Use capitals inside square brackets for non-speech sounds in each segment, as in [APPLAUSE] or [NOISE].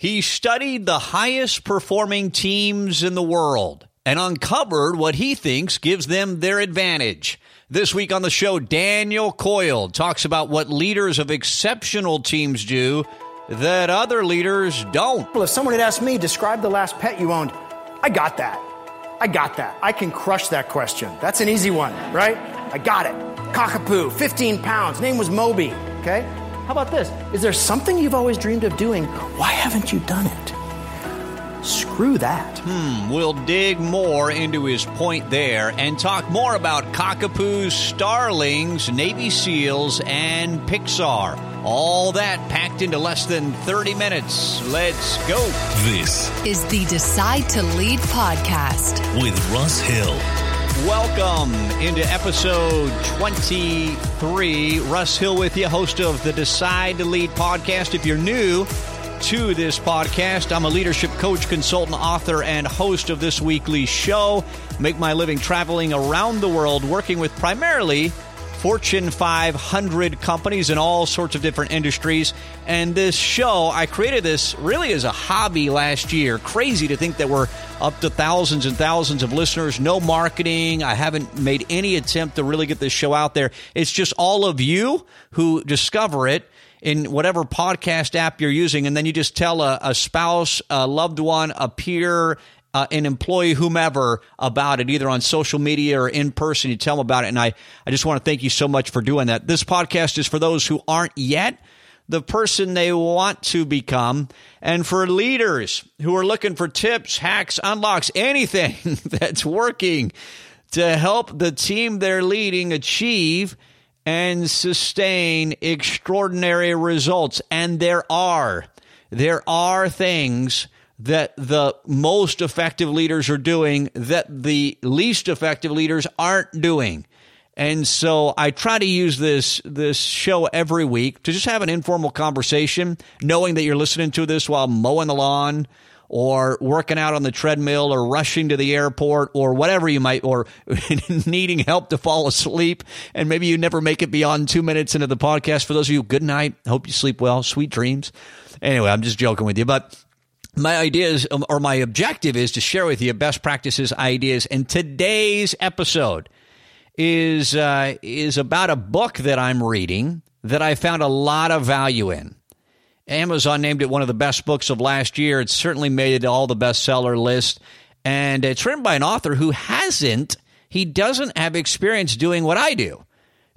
He studied the highest performing teams in the world and uncovered what he thinks gives them their advantage. This week on the show, Daniel Coyle talks about what leaders of exceptional teams do that other leaders don't. Well, if someone had asked me, describe the last pet you owned, I got that. I got that. I can crush that question. That's an easy one, right? I got it. Cockapoo, 15 pounds. Name was Moby. Okay? How about this? Is there something you've always dreamed of doing? Why haven't you done it? Screw that. Hmm, we'll dig more into his point there and talk more about cockapoos, starlings, Navy SEALs, and Pixar. All that packed into less than 30 minutes. Let's go. This is the Decide to Lead podcast with Russ Hill. Welcome into episode 23. Russ Hill with you, host of the Decide to Lead podcast. If you're new to this podcast, I'm a leadership coach, consultant, author, and host of this weekly show. Make my living traveling around the world, working with primarily Fortune 500 companies in all sorts of different industries. And this show, I created this really as a hobby last year. Crazy to think that we're up to thousands and thousands of listeners, no marketing. I haven't made any attempt to really get this show out there. It's just all of you who discover it in whatever podcast app you're using, and then you just tell a, a spouse, a loved one, a peer, uh, an employee, whomever, about it, either on social media or in person. You tell them about it. And I, I just want to thank you so much for doing that. This podcast is for those who aren't yet the person they want to become, and for leaders who are looking for tips, hacks, unlocks, anything [LAUGHS] that's working to help the team they're leading achieve and sustain extraordinary results. And there are, there are things that the most effective leaders are doing that the least effective leaders aren't doing. And so I try to use this this show every week to just have an informal conversation, knowing that you're listening to this while mowing the lawn or working out on the treadmill or rushing to the airport or whatever you might or [LAUGHS] needing help to fall asleep. And maybe you never make it beyond 2 minutes into the podcast. For those of you good night. Hope you sleep well. Sweet dreams. Anyway i'm just joking with you but my ideas um, or my objective is to share with you best practices, ideas. And today's episode is uh, is about a book that I'm reading that I found a lot of value in. Amazon named it one of the best books of last year. It's certainly made it all the bestseller list, and it's written by an author who hasn't. He doesn't have experience doing what I do.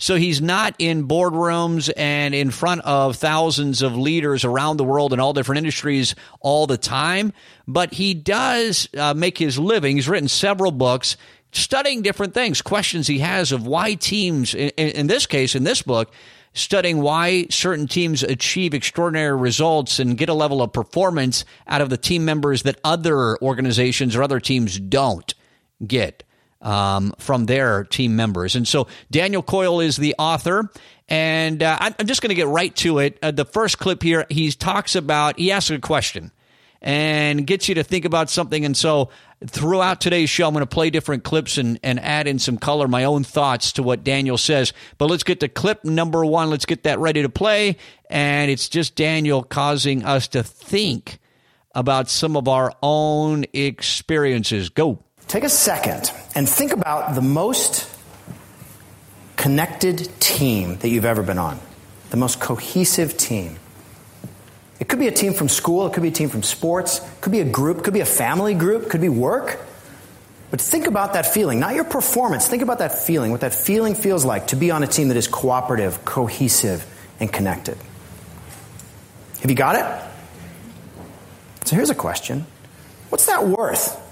So he's not in boardrooms and in front of thousands of leaders around the world in all different industries all the time, but he does uh, make his living. He's written several books studying different things, questions he has of why teams, in, in this case, in this book, studying why certain teams achieve extraordinary results and get a level of performance out of the team members that other organizations or other teams don't get um, from their team members. And so Daniel Coyle is the author. And uh, I'm just going to get right to it. Uh, the first clip here, he talks about, he asks a question and gets you to think about something. And so throughout today's show, I'm going to play different clips and, and add in some color, my own thoughts to what Daniel says. But let's get to clip number one. Let's get that ready to play. And it's just Daniel causing us to think about some of our own experiences. Go. Take a second and think about the most connected team that you've ever been on, the most cohesive team. It could be a team from school, it could be a team from sports, it could be a group, it could be a family group, it could be work. But think about that feeling, not your performance. Think about that feeling, what that feeling feels like to be on a team that is cooperative, cohesive, and connected. Have you got it? So here's a question What's that worth?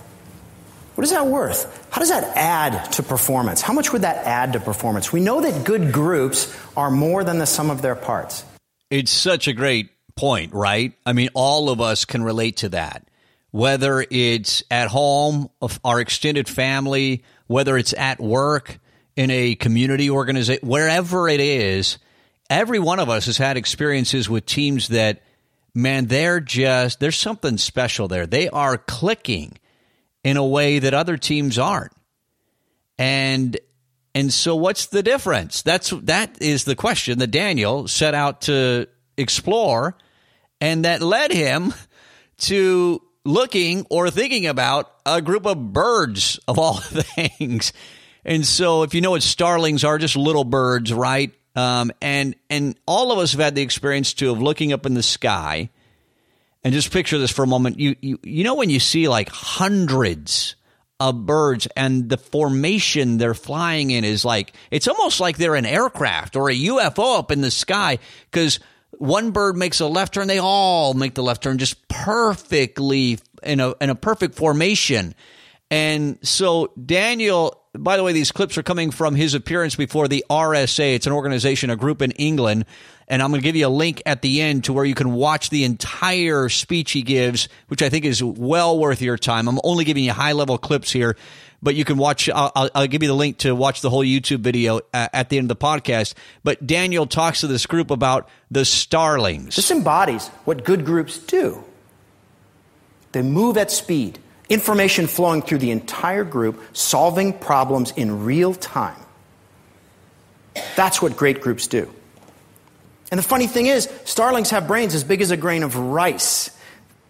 What is that worth? How does that add to performance? How much would that add to performance? We know that good groups are more than the sum of their parts. It's such a great point, right? I mean, all of us can relate to that. Whether it's at home, our extended family, whether it's at work, in a community organization, wherever it is, every one of us has had experiences with teams that, man, they're just, there's something special there. They are clicking in a way that other teams aren't. And and so what's the difference? That's that is the question that Daniel set out to explore and that led him [LAUGHS] to looking or thinking about a group of birds of all [LAUGHS] things. And so, if you know what starlings are, just little birds, right? Um, and and all of us have had the experience too of looking up in the sky, and just picture this for a moment. You you you know when you see like hundreds of birds and the formation they're flying in is like it's almost like they're an aircraft or a UFO up in the sky because one bird makes a left turn, they all make the left turn just perfectly in a in a perfect formation. And so Daniel, by the way, these clips are coming from his appearance before the RSA. It's an organization, a group in England. And I'm going to give you a link at the end to where you can watch the entire speech he gives, which I think is well worth your time. I'm only giving you high level clips here, but you can watch. I'll, I'll, give you the link to watch the whole YouTube video uh, at the end of the podcast. But Daniel talks to this group about the starlings. This embodies what good groups do. They move at speed, information flowing through the entire group, solving problems in real time. That's what great groups do. And the funny thing is, starlings have brains as big as a grain of rice.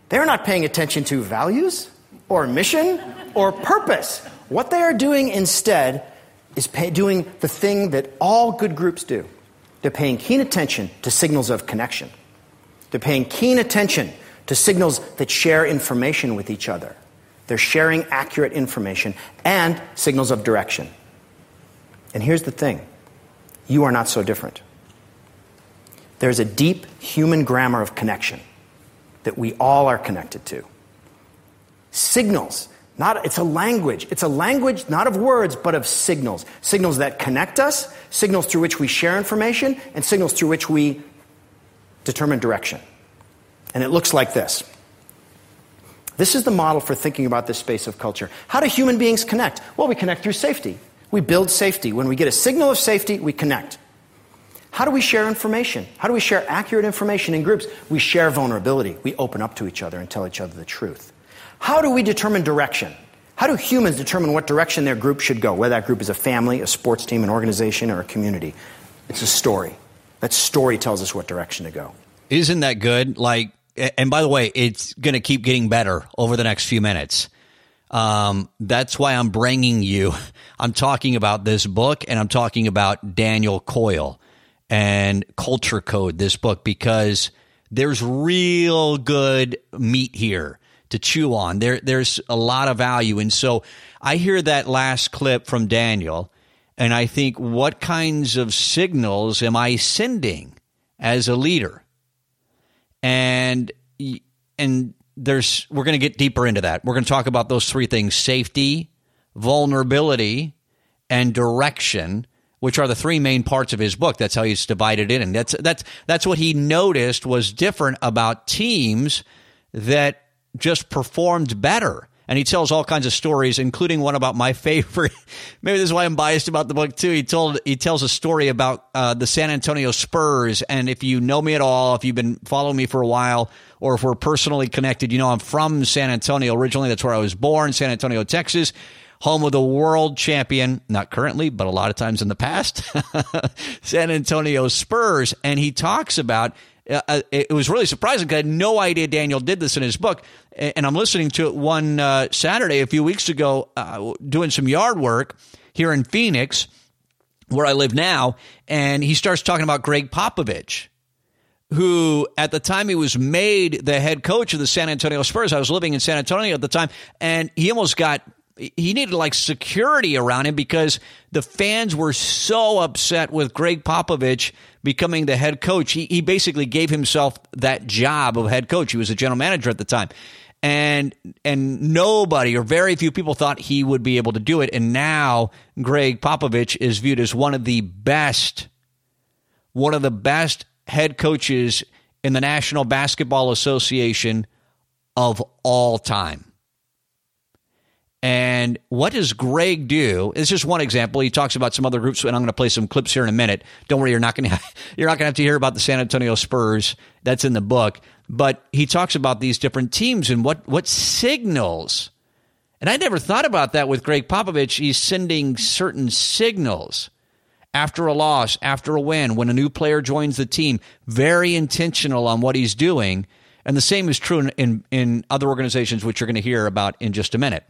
They're not paying attention to values or mission or purpose. What they are doing instead is pay, doing the thing that all good groups do. They're paying keen attention to signals of connection. They're paying keen attention to signals that share information with each other. They're sharing accurate information and signals of direction. And here's the thing you are not so different. There's a deep human grammar of connection that we all are connected to. Signals, not, it's a language. It's a language not of words, but of signals. Signals that connect us, signals through which we share information, and signals through which we determine direction. And it looks like this. This is the model for thinking about this space of culture. How do human beings connect? Well, we connect through safety. We build safety. When we get a signal of safety, we connect. How do we share information? How do we share accurate information in groups? We share vulnerability. We open up to each other and tell each other the truth. How do we determine direction? How do humans determine what direction their group should go, whether that group is a family, a sports team, an organization, or a community? It's a story. That story tells us what direction to go. Isn't that good? Like, and by the way, it's going to keep getting better over the next few minutes. Um, that's why I'm bringing you. [LAUGHS] I'm talking about this book and I'm talking about Daniel Coyle and Culture Code, this book, because there's real good meat here to chew on. There, there's a lot of value. And so I hear that last clip from Daniel, and I think, what kinds of signals am I sending as a leader? And, and there's, we're going to get deeper into that. We're going to talk about those three things safety, vulnerability, and direction which are the three main parts of his book. That's how he's divided it, and that's that's that's what he noticed was different about teams that just performed better. And he tells all kinds of stories, including one about my [LAUGHS] favorite. Maybe this is why I'm biased about the book too. He told he tells a story about uh, the San Antonio Spurs, and if you know me at all, if you've been following me for a while, or if we're personally connected, you know I'm from San Antonio originally. That's where I was born, San Antonio, Texas home of the world champion, not currently, but a lot of times in the past, [LAUGHS] San Antonio Spurs. And he talks about uh, uh it was really surprising because I had no idea Daniel did this in his book. And I'm listening to it one uh, Saturday a few weeks ago, uh, doing some yard work here in Phoenix, where I live now. And he starts talking about Gregg Popovich who at the time he was made the head coach of the San Antonio Spurs. I was living in San Antonio at the time, and he almost got he needed like security around him because the fans were so upset with Gregg Popovich becoming the head coach. He, he basically gave himself that job of head coach. He was a general manager at the time. And and nobody or very few people thought he would be able to do it. And now Gregg Popovich is viewed as one of the best, one of the best head coaches in the National Basketball Association of all time. And what does Gregg do? It's just one example. He talks about some other groups, and I'm going to play some clips here in a minute. Don't worry, you're not going [LAUGHS] to you're not going to have to hear about the San Antonio Spurs. That's in the book. But he talks about these different teams and what what signals. And I never thought about that with Gregg Popovich. He's sending certain signals after a loss, after a win, when a new player joins the team. Very intentional on what he's doing And the same is true in, in, in other organizations, which you're going to hear about in just a minute.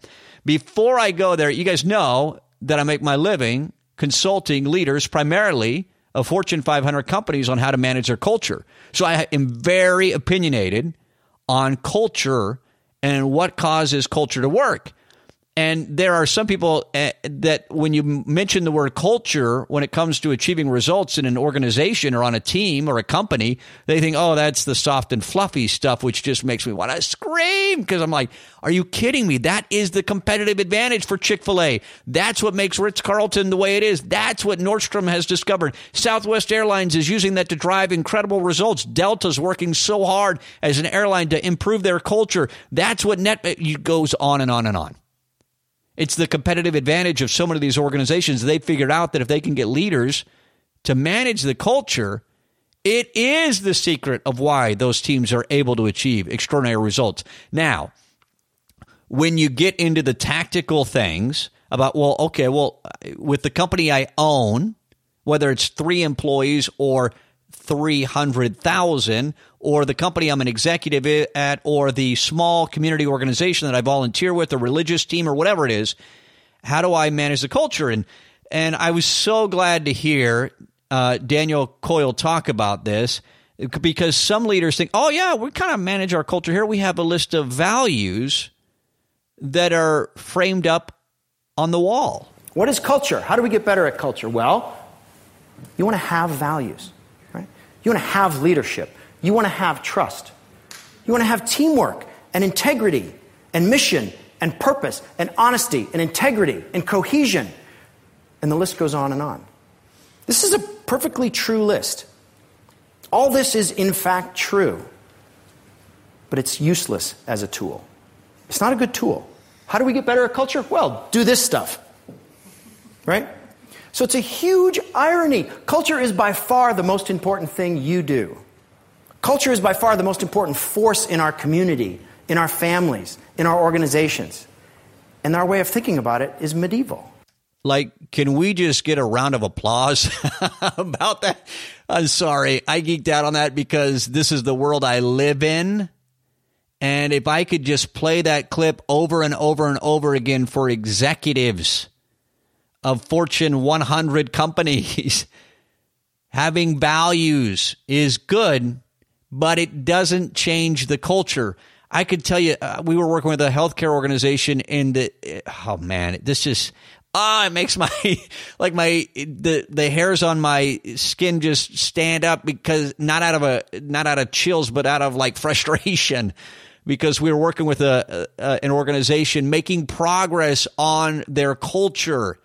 Before I go there, you guys know that I make my living consulting leaders primarily of Fortune 500 companies on how to manage their culture. So I am very opinionated on culture and what causes culture to work. And there are some people uh, that, when you mention the word culture, when it comes to achieving results in an organization or on a team or a company, they think, oh, that's the soft and fluffy stuff, which just makes me want to scream. Because I'm like, are you kidding me? That is the competitive advantage for Chick fil A. That's what makes Ritz Carlton the way it is. That's what Nordstrom has discovered. Southwest Airlines is using that to drive incredible results. Delta's working so hard as an airline to improve their culture. That's what net goes on and on and on. It's the competitive advantage of so many of these organizations. They figured out that if they can get leaders to manage the culture, it is the secret of why those teams are able to achieve extraordinary results. Now, when you get into the tactical things about, well, okay, well, with the company I own, whether it's three employees or 300,000 or the company I'm an executive at or the small community organization that I volunteer with, a religious team or whatever it is, how do I manage the culture? And and I was so glad to hear uh, Daniel Coyle talk about this because some leaders think, oh yeah, we kind of manage our culture here. We have a list of values that are framed up on the wall. What is culture? How do we get better at culture? Well, you want to have values. You want to have leadership. You want to have trust. You want to have teamwork and integrity and mission and purpose and honesty and integrity and cohesion. And the list goes on and on. This is a perfectly true list. All this is, in fact, true, but it's useless as a tool. It's not a good tool. How do we get better at culture? Well, do this stuff. Right? So it's a huge irony. Culture is by far the most important thing you do. Culture is by far the most important force in our community, in our families, in our organizations. And our way of thinking about it is medieval. Like, can we just get a round of applause [LAUGHS] about that? I'm sorry. I geeked out on that because this is the world I live in. And if I could just play that clip over and over and over again for executives of Fortune 100 companies. [LAUGHS] Having values is good, but it doesn't change the culture. I could tell you, uh, we were working with a healthcare organization, and the, oh man, this just ah, it makes [LAUGHS] my like my the the hairs on my skin just stand up because not out of a not out of chills, but out of like [LAUGHS] frustration. Because we were working with a, a an organization making progress on their culture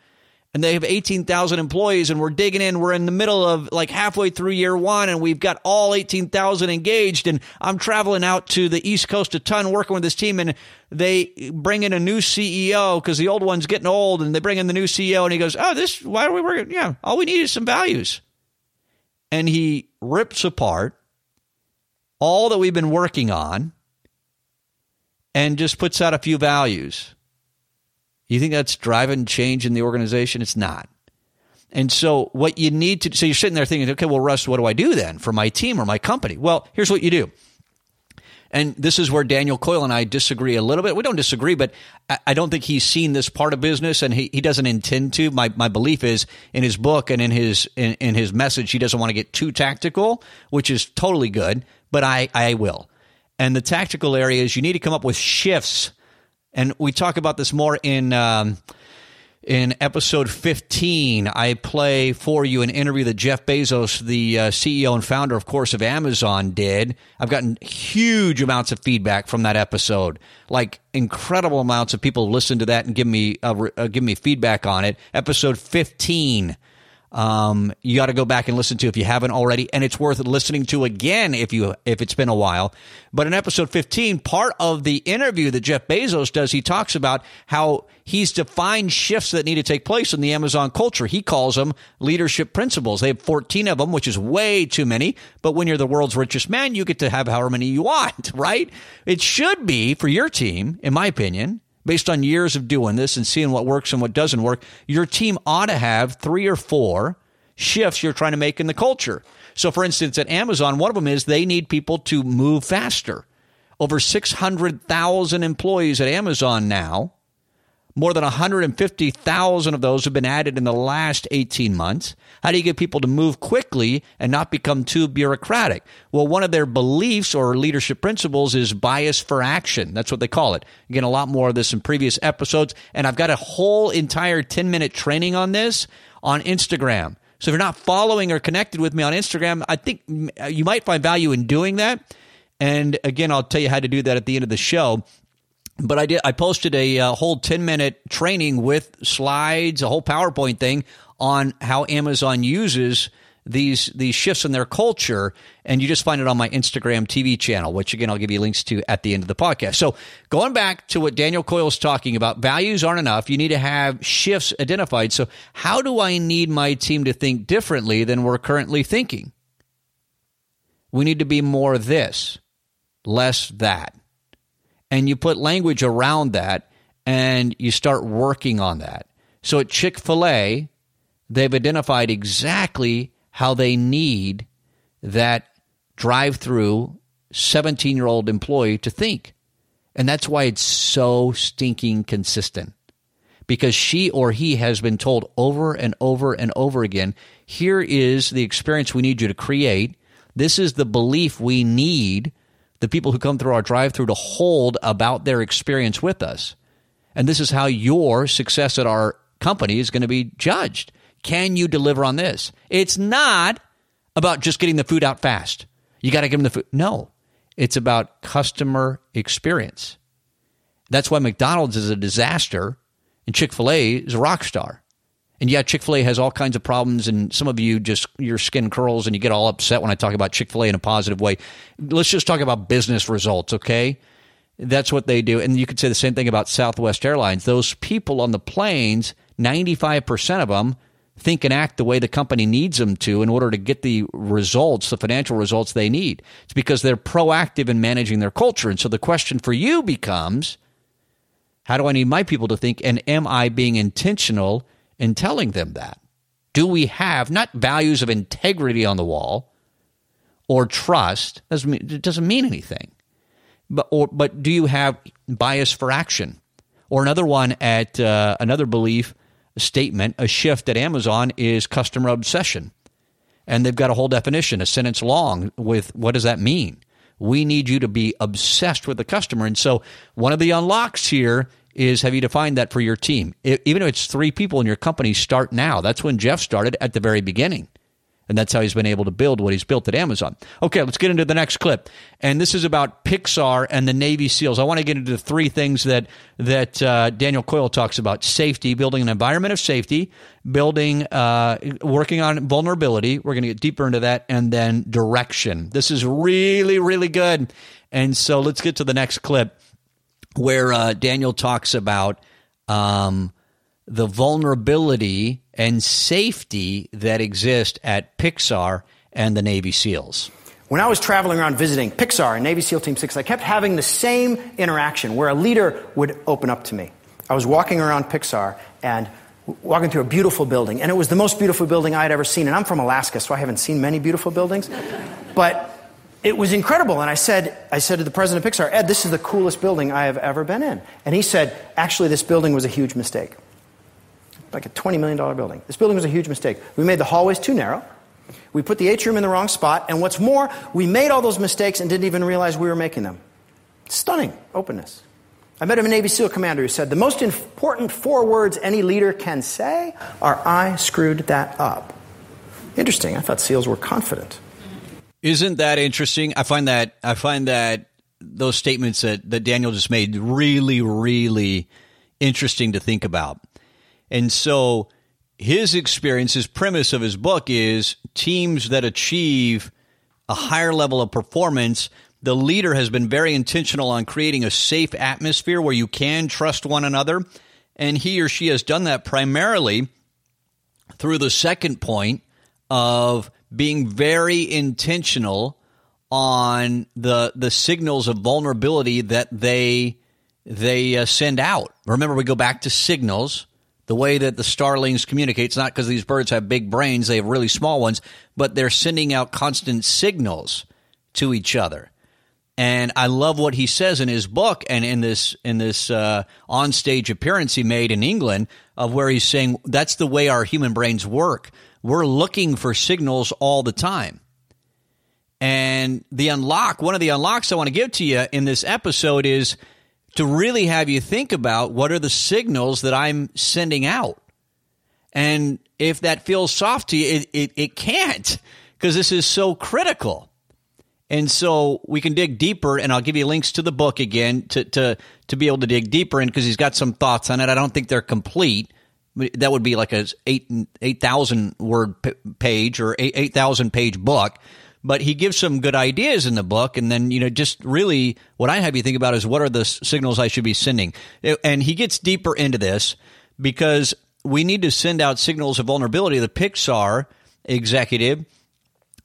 and they have 18,000 employees and we're digging in. We're in the middle of like halfway through year one and we've got all 18,000 engaged. And I'm traveling out to the East Coast a ton working with this team and they bring in a new CEO because the old one's getting old and they bring in the new CEO and he goes, Oh, this, why are we working? Yeah, all we need is some values. And he rips apart all that we've been working on and just puts out a few values. You think that's driving change in the organization? It's not. And so, what you need to so you're sitting there thinking, okay, well, Russ, what do I do then for my team or my company? Well, here's what you do. And this is where Daniel Coyle and I disagree a little bit. We don't disagree, but I don't think he's seen this part of business and he, he doesn't intend to. My, my belief is in his book and in his, in, in his message, he doesn't want to get too tactical, which is totally good, but I, I will. And the tactical area is you need to come up with shifts and we talk about this more in um, in episode 15. I play for you an interview that Jeff Bezos, the uh, CEO and founder, of course, of Amazon, did. I've gotten huge amounts of feedback from that episode, like incredible amounts of people listen to that and give me uh, uh, give me feedback on it. Episode 15 um, you got to go back and listen to if you haven't already, and it's worth listening to again if you if it's been a while. But in episode 15, part of the interview that Jeff Bezos does, he talks about how he's defined shifts that need to take place in the Amazon culture. He calls them leadership principles. They have 14 of them, which is way too many. But when you're the world's richest man, you get to have however many you [LAUGHS] want, right? It should be for your team, in my opinion, based on years of doing this and seeing what works and what doesn't work, your team ought to have three or four shifts you're trying to make in the culture. So, for instance, at Amazon, one of them is they need people to move faster. Over 600,000 employees at Amazon now. More than 150,000 of those have been added in the last 18 months. How do you get people to move quickly and not become too bureaucratic? Well, one of their beliefs or leadership principles is bias for action. That's what they call it. Again, a lot more of this in previous episodes. And I've got a whole entire 10 minute training on this on Instagram. So if you're not following or connected with me on Instagram, I think uh, you might find value in doing that. And again, I'll tell you how to do that at the end of the show. But I did. I posted a, uh, whole ten minute training with slides, a whole PowerPoint thing on how Amazon uses these these shifts in their culture, and you just find it on my Instagram TV channel, which again I'll give you links to at the end of the podcast. So going back to what Daniel Coyle is talking about, values aren't enough. You need to have shifts identified. So how do I need my team to think differently than we're currently thinking? We need to be more this, less that and you put language around that and you start working on that. So at Chick fil A, they've identified exactly how they need that drive through 17 year old employee to think. And that's why it's so stinking consistent. Because she or he has been told over and over and over again here is the experience we need you to create. This is the belief we need the people who come through our drive through to hold about their experience with us. And this is how your success at our company is going to be judged. Can you deliver on this? It's not about just getting the food out fast. You got to give them the food. No, it's about customer experience. That's why McDonald's is a disaster and Chick fil A is a rock star. And yeah, Chick fil A has all kinds of problems, and some of you just, your skin curls and you get all upset when I talk about Chick fil A in a positive way. Let's just talk about business results, okay? That's what they do. And you could say the same thing about Southwest Airlines. Those people on the planes, 95% of them think and act the way the company needs them to in order to get the results, the financial results they need. It's because they're proactive in managing their culture. And so the question for you becomes how do I need my people to think? And am I being intentional? In telling them that? Do we have not values of integrity on the wall or trust? Doesn't mean, it doesn't mean anything. But, or, but do you have bias for action? Or another one at uh, another belief statement, a shift at Amazon is customer obsession. And they've got a whole definition, a sentence long, with what does that mean? We need you to be obsessed with the customer. And so one of the unlocks here is have you defined that for your team? Even if it's three people in your company, start now. That's when Jeff started at the very beginning. And that's how he's been able to build what he's built at Amazon. Okay, let's get into the next clip. And this is about Pixar and the Navy SEALs. I want to get into the three things that that uh, Daniel Coyle talks about: safety, building an environment of safety, building, uh, working on vulnerability. We're going to get deeper into that, and then direction. This is really, really good. And so let's get to the next clip where uh, Daniel talks about um, the vulnerability and safety that exist at Pixar and the Navy SEALs. When I was traveling around visiting Pixar and Navy SEAL Team 6, I kept having the same interaction where a leader would open up to me. I was walking around Pixar and walking through a beautiful building, and it was the most beautiful building I had ever seen. And I'm from Alaska, so I haven't seen many beautiful buildings. But it was incredible. And I said, I said to the president of Pixar, Ed, this is the coolest building I have ever been in. And he said, actually, this building was a huge mistake. Like a $20 million building. This building was a huge mistake. We made the hallways too narrow. We put the atrium in the wrong spot. And what's more, we made all those mistakes and didn't even realize we were making them. Stunning openness. I met him in a Navy SEAL commander who said, The most important four words any leader can say are, I screwed that up. Interesting. I thought SEALs were confident. Isn't that interesting? I find that I find that those statements that, that Daniel just made really, really interesting to think about. And so his experience, his premise of his book is teams that achieve a higher level of performance. The leader has been very intentional on creating a safe atmosphere where you can trust one another. And he or she has done that primarily through the second point of being very intentional on the the signals of vulnerability that they they uh, send out. Remember, we go back to signals. The way that the starlings communicate, it's not because these birds have big brains; they have really small ones, but they're sending out constant signals to each other. And I love what he says in his book and in this in this uh, onstage appearance he made in England of where he's saying that's the way our human brains work. We're looking for signals all the time. And the unlock, one of the unlocks I want to give to you in this episode is to really have you think about what are the signals that I'm sending out. And if that feels soft to you, it, it, it can't because this is so critical. And so we can dig deeper, and I'll give you links to the book again to to to be able to dig deeper in because he's got some thoughts on it. I don't think they're complete. That would be like a eight eight thousand word page or eight eight thousand page book, but he gives some good ideas in the book. And then you know, just really what I have you think about is what are the signals I should be sending, uh, and he gets deeper into this because we need to send out signals of vulnerability. The Pixar executive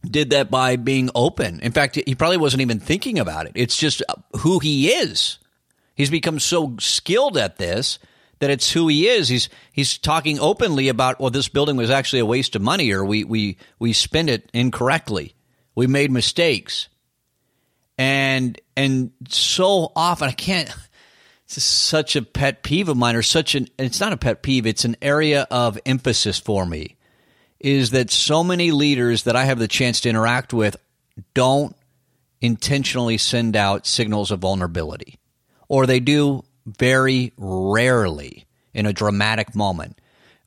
did that by being open. In fact, he probably wasn't even thinking about it. It's just who he is. He's become so skilled at this that it's who he is. He's he's talking openly about well, this building was actually a waste of money, or we we we spent it incorrectly. We made mistakes, and and so often I can't. It's such a pet peeve of mine, or such an. It's not a pet peeve. It's an area of emphasis for me is that so many leaders that I have the chance to interact with don't intentionally send out signals of vulnerability, or they do very rarely in a dramatic moment.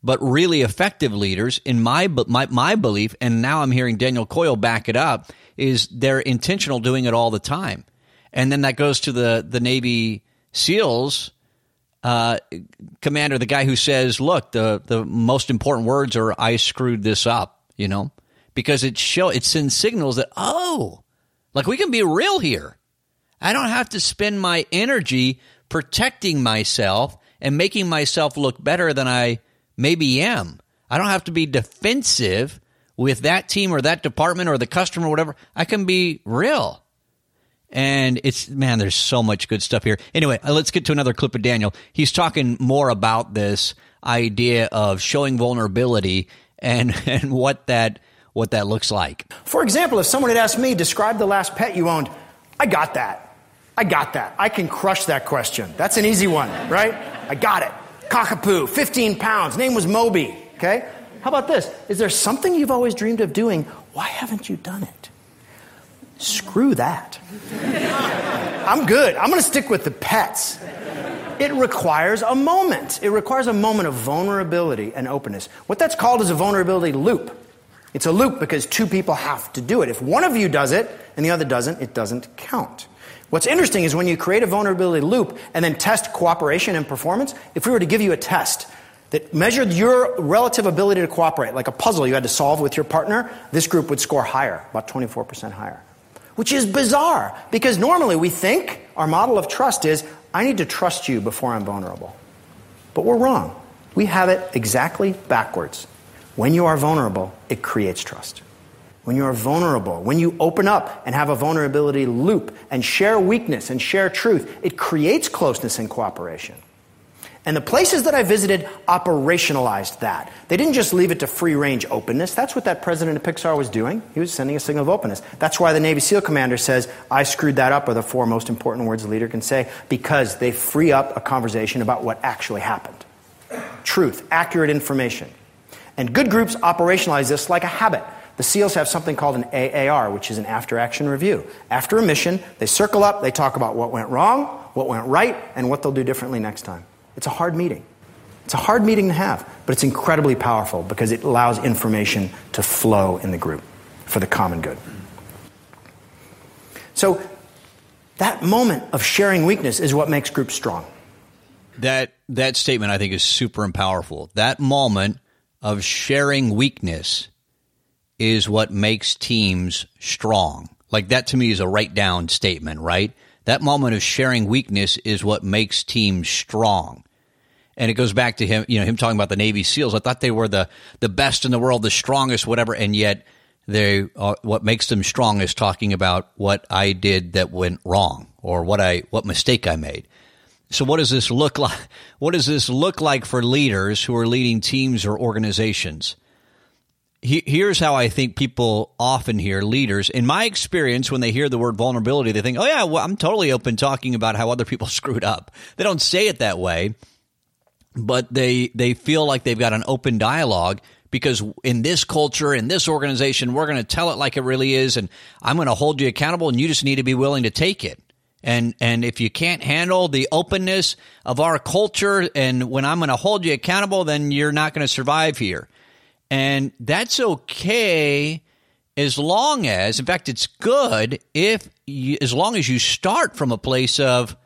But really effective leaders, in my, my, my belief, and now I'm hearing Daniel Coyle back it up, is they're intentional doing it all the time. And then that goes to the, the Navy SEALs uh, commander, the guy who says, "Look, the the most important words are I screwed this up," you know, because it show it sends signals that oh, like we can be real here. I don't have to spend my energy protecting myself and making myself look better than I maybe am. I don't have to be defensive with that team or that department or the customer or whatever. I can be real. And it's, man, there's so much good stuff here. Anyway, uh, let's get to another clip of Daniel. He's talking more about this idea of showing vulnerability and, [LAUGHS] and what that, what that looks like. For example, if someone had asked me, describe the last pet you owned, I got that. I got that. I can crush that question. That's an easy one, right? I got it. Cockapoo, 15 pounds, name was Moby, okay? How about this? Is there something you've always dreamed of doing? Why haven't you done it? Screw that. I'm good. I'm going to stick with the pets. It requires a moment. It requires a moment of vulnerability and openness. What that's called is a vulnerability loop. It's a loop because two people have to do it. If one of you does it and the other doesn't, it doesn't count. What's interesting is when you create a vulnerability loop and then test cooperation and performance, if we were to give you a test that measured your relative ability to cooperate, like a puzzle you had to solve with your partner, this group would score higher, about 24% higher which is bizarre because normally we think our model of trust is I need to trust you before I'm vulnerable. But we're wrong. We have it exactly backwards. When you are vulnerable, it creates trust. When you are vulnerable, when you open up and have a vulnerability loop and share weakness and share truth, it creates closeness and cooperation. And the places that I visited operationalized that. They didn't just leave it to free range openness. That's what that president of Pixar was doing. He was sending a signal of openness. That's why the Navy SEAL commander says, I screwed that up, are the four most important words a leader can say, because they free up a conversation about what actually happened. Truth, accurate information. And good groups operationalize this like a habit. The SEALs have something called an AAR, which is an after action review. After a mission, they circle up, they talk about what went wrong, what went right, and what they'll do differently next time. It's a hard meeting. It's a hard meeting to have, but it's incredibly powerful because it allows information to flow in the group for the common good. So, that moment of sharing weakness is what makes groups strong. That that statement I think is super and powerful. That moment of sharing weakness is what makes teams strong. Like that to me is a write down statement, right? That moment of sharing weakness is what makes teams strong. And it goes back to him, you know, him talking about the Navy SEALs. I thought they were the the best in the world, the strongest, whatever, and yet they uh, what makes them strong is talking about what I did that went wrong or what I what mistake I made. So what does this look like? What does this look like for leaders who are leading teams or organizations? Here's how I think people often hear leaders. In my experience, when they hear the word vulnerability, they think, "Oh yeah, well, I'm totally open talking about how other people [LAUGHS] screwed up." They don't say it that way, but they they feel like they've got an open dialogue because in this culture, in this organization, we're going to tell it like it really is, and I'm going to hold you accountable, and you just need to be willing to take it. And and if you can't handle the openness of our culture, and when I'm going to hold you accountable, then you're not going to survive here. And that's okay as long as, in fact, it's good if, you, as long as you start from a place of,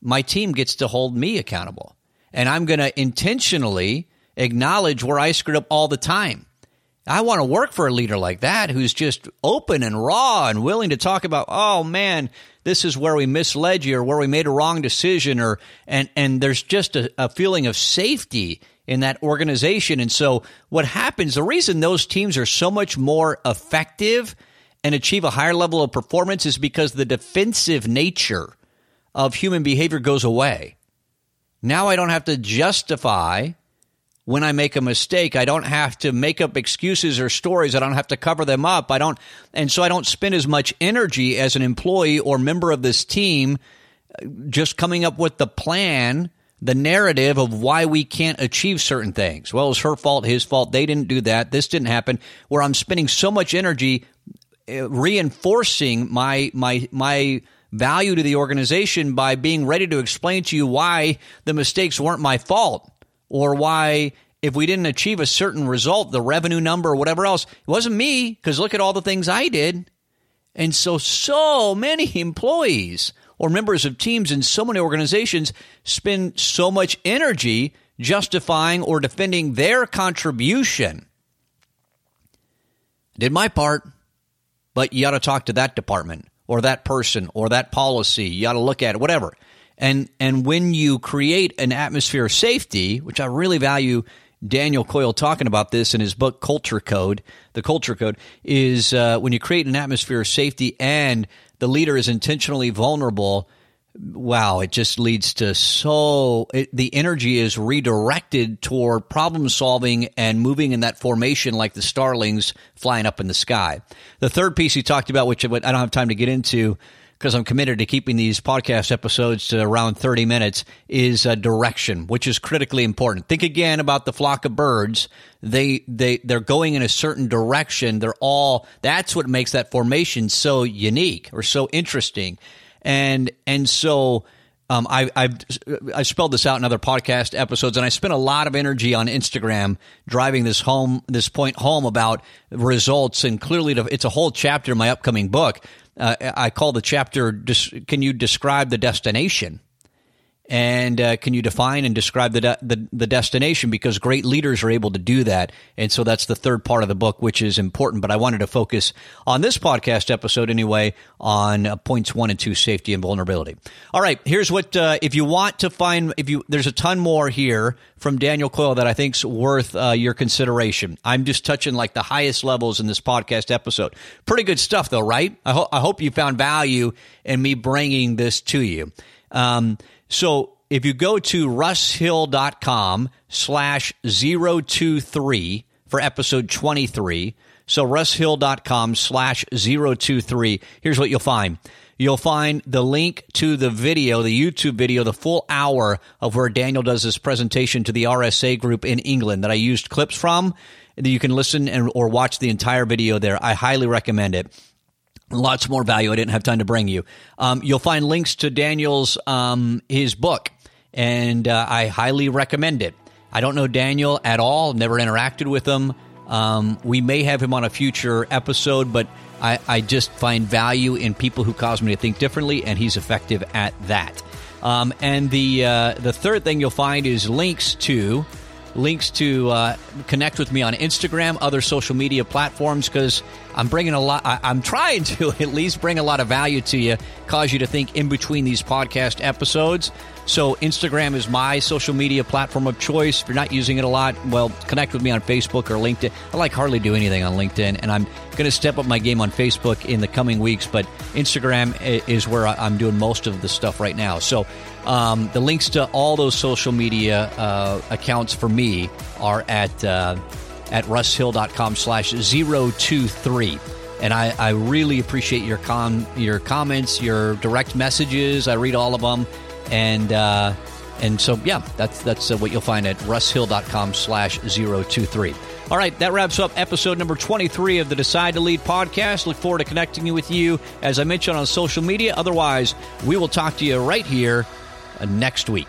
my team gets to hold me accountable. And I'm going to intentionally acknowledge where I screwed up all the time. I want to work for a leader like that who's just open and raw and willing to talk about, oh man, this is where we misled you or where we made a wrong decision or and and there's just a, a feeling of safety in that organization. And so what happens, the reason those teams are so much more effective and achieve a higher level of performance is because the defensive nature of human behavior goes away. Now I don't have to justify when I make a mistake. I don't have to make up excuses or stories. I don't have to cover them up. I don't, and so I don't spend as much energy as an employee or member of this team uh, just coming up with the plan the narrative of why we can't achieve certain things. Well, it's her fault, his fault. They didn't do that. This didn't happen. Where I'm spending so much energy uh, reinforcing my my my value to the organization by being ready to explain to you why the mistakes weren't my fault or why if we didn't achieve a certain result, the revenue number or whatever else, it wasn't me because look at all the things I did. And so so many [LAUGHS] employees or members of teams in so many organizations spend so much energy justifying or defending their contribution. did my part, but you got to talk to that department or that person or that policy. You got to look at it, whatever. And and when you create an atmosphere of safety, which I really value Daniel Coyle talking about this in his book Culture Code. The Culture Code is uh, when you create an atmosphere of safety and the leader is intentionally vulnerable, wow, it just leads to so it, the energy is redirected toward problem solving and moving in that formation like the starlings flying up in the sky. The third piece he talked about, which I don't have time to get into because I'm committed to keeping these podcast episodes to around 30 minutes, is uh, direction, which is critically important. Think again about the flock of birds. They they they're going in a certain direction. They're all that's what makes that formation so unique or so interesting, and and so. Um, I, I've I spelled this out in other podcast episodes, and I spent a lot of energy on Instagram driving this home, this point home about results, and clearly it's a whole chapter in my upcoming book uh, I call the chapter, Can you describe the destination? And uh, can you define and describe the, de- the, the destination? Because great leaders are able to do that. And so that's the third part of the book which is important. But i wanted to focus on this podcast episode anyway on uh, points one and two safety and vulnerability. All right. Here's what uh, if you want to find if you there's a ton more here from daniel coyle that i think's worth uh, your consideration. I'm just touching like the highest levels in this podcast episode. Pretty good stuff though right? I, ho- I hope you found value in me bringing this to you. Um, so if you go to russhill.com slash 023 for episode 23, so russhill.com slash 023, here's what you'll find. You'll find the link to the video, the YouTube video, the full hour of where Daniel does this presentation to the RSA group in England that I used clips from. You can listen and or watch the entire video there. I highly recommend it lots more value I didn't have time to bring you. Um, you'll find links to Daniel's um, his book, and uh, I highly recommend it. I don't know Daniel at all. Never interacted with him. Um, we may have him on a future episode, but I, I, just find value in people who cause me to think differently, and he's effective at that. Um, and the uh, the third thing you'll find is links to links to uh, connect with me on Instagram, other social media platforms, because I'm bringing a lot, I, am trying to [LAUGHS] at least bring a lot of value to you, cause you to think in between these podcast episodes. So, Instagram is my social media platform of choice. If you're not using it a lot, well, connect with me on Facebook or LinkedIn. I like hardly do anything on LinkedIn, and I'm going to step up my game on Facebook in the coming weeks, but Instagram is where I'm doing most of the stuff right now. So, um, the links to all those social media uh, accounts for me are at uh, at russhill.com slash 023. And I, I really appreciate your com, your comments, your direct messages. I read all of them. And, uh, and so, yeah, that's, that's uh, what you'll find at russhill.com slash 023. All right, that wraps up episode number 23 of the Decide to Lead podcast. Look forward to connecting with you, as I mentioned, on social media. Otherwise, we will talk to you right here Uh, next week.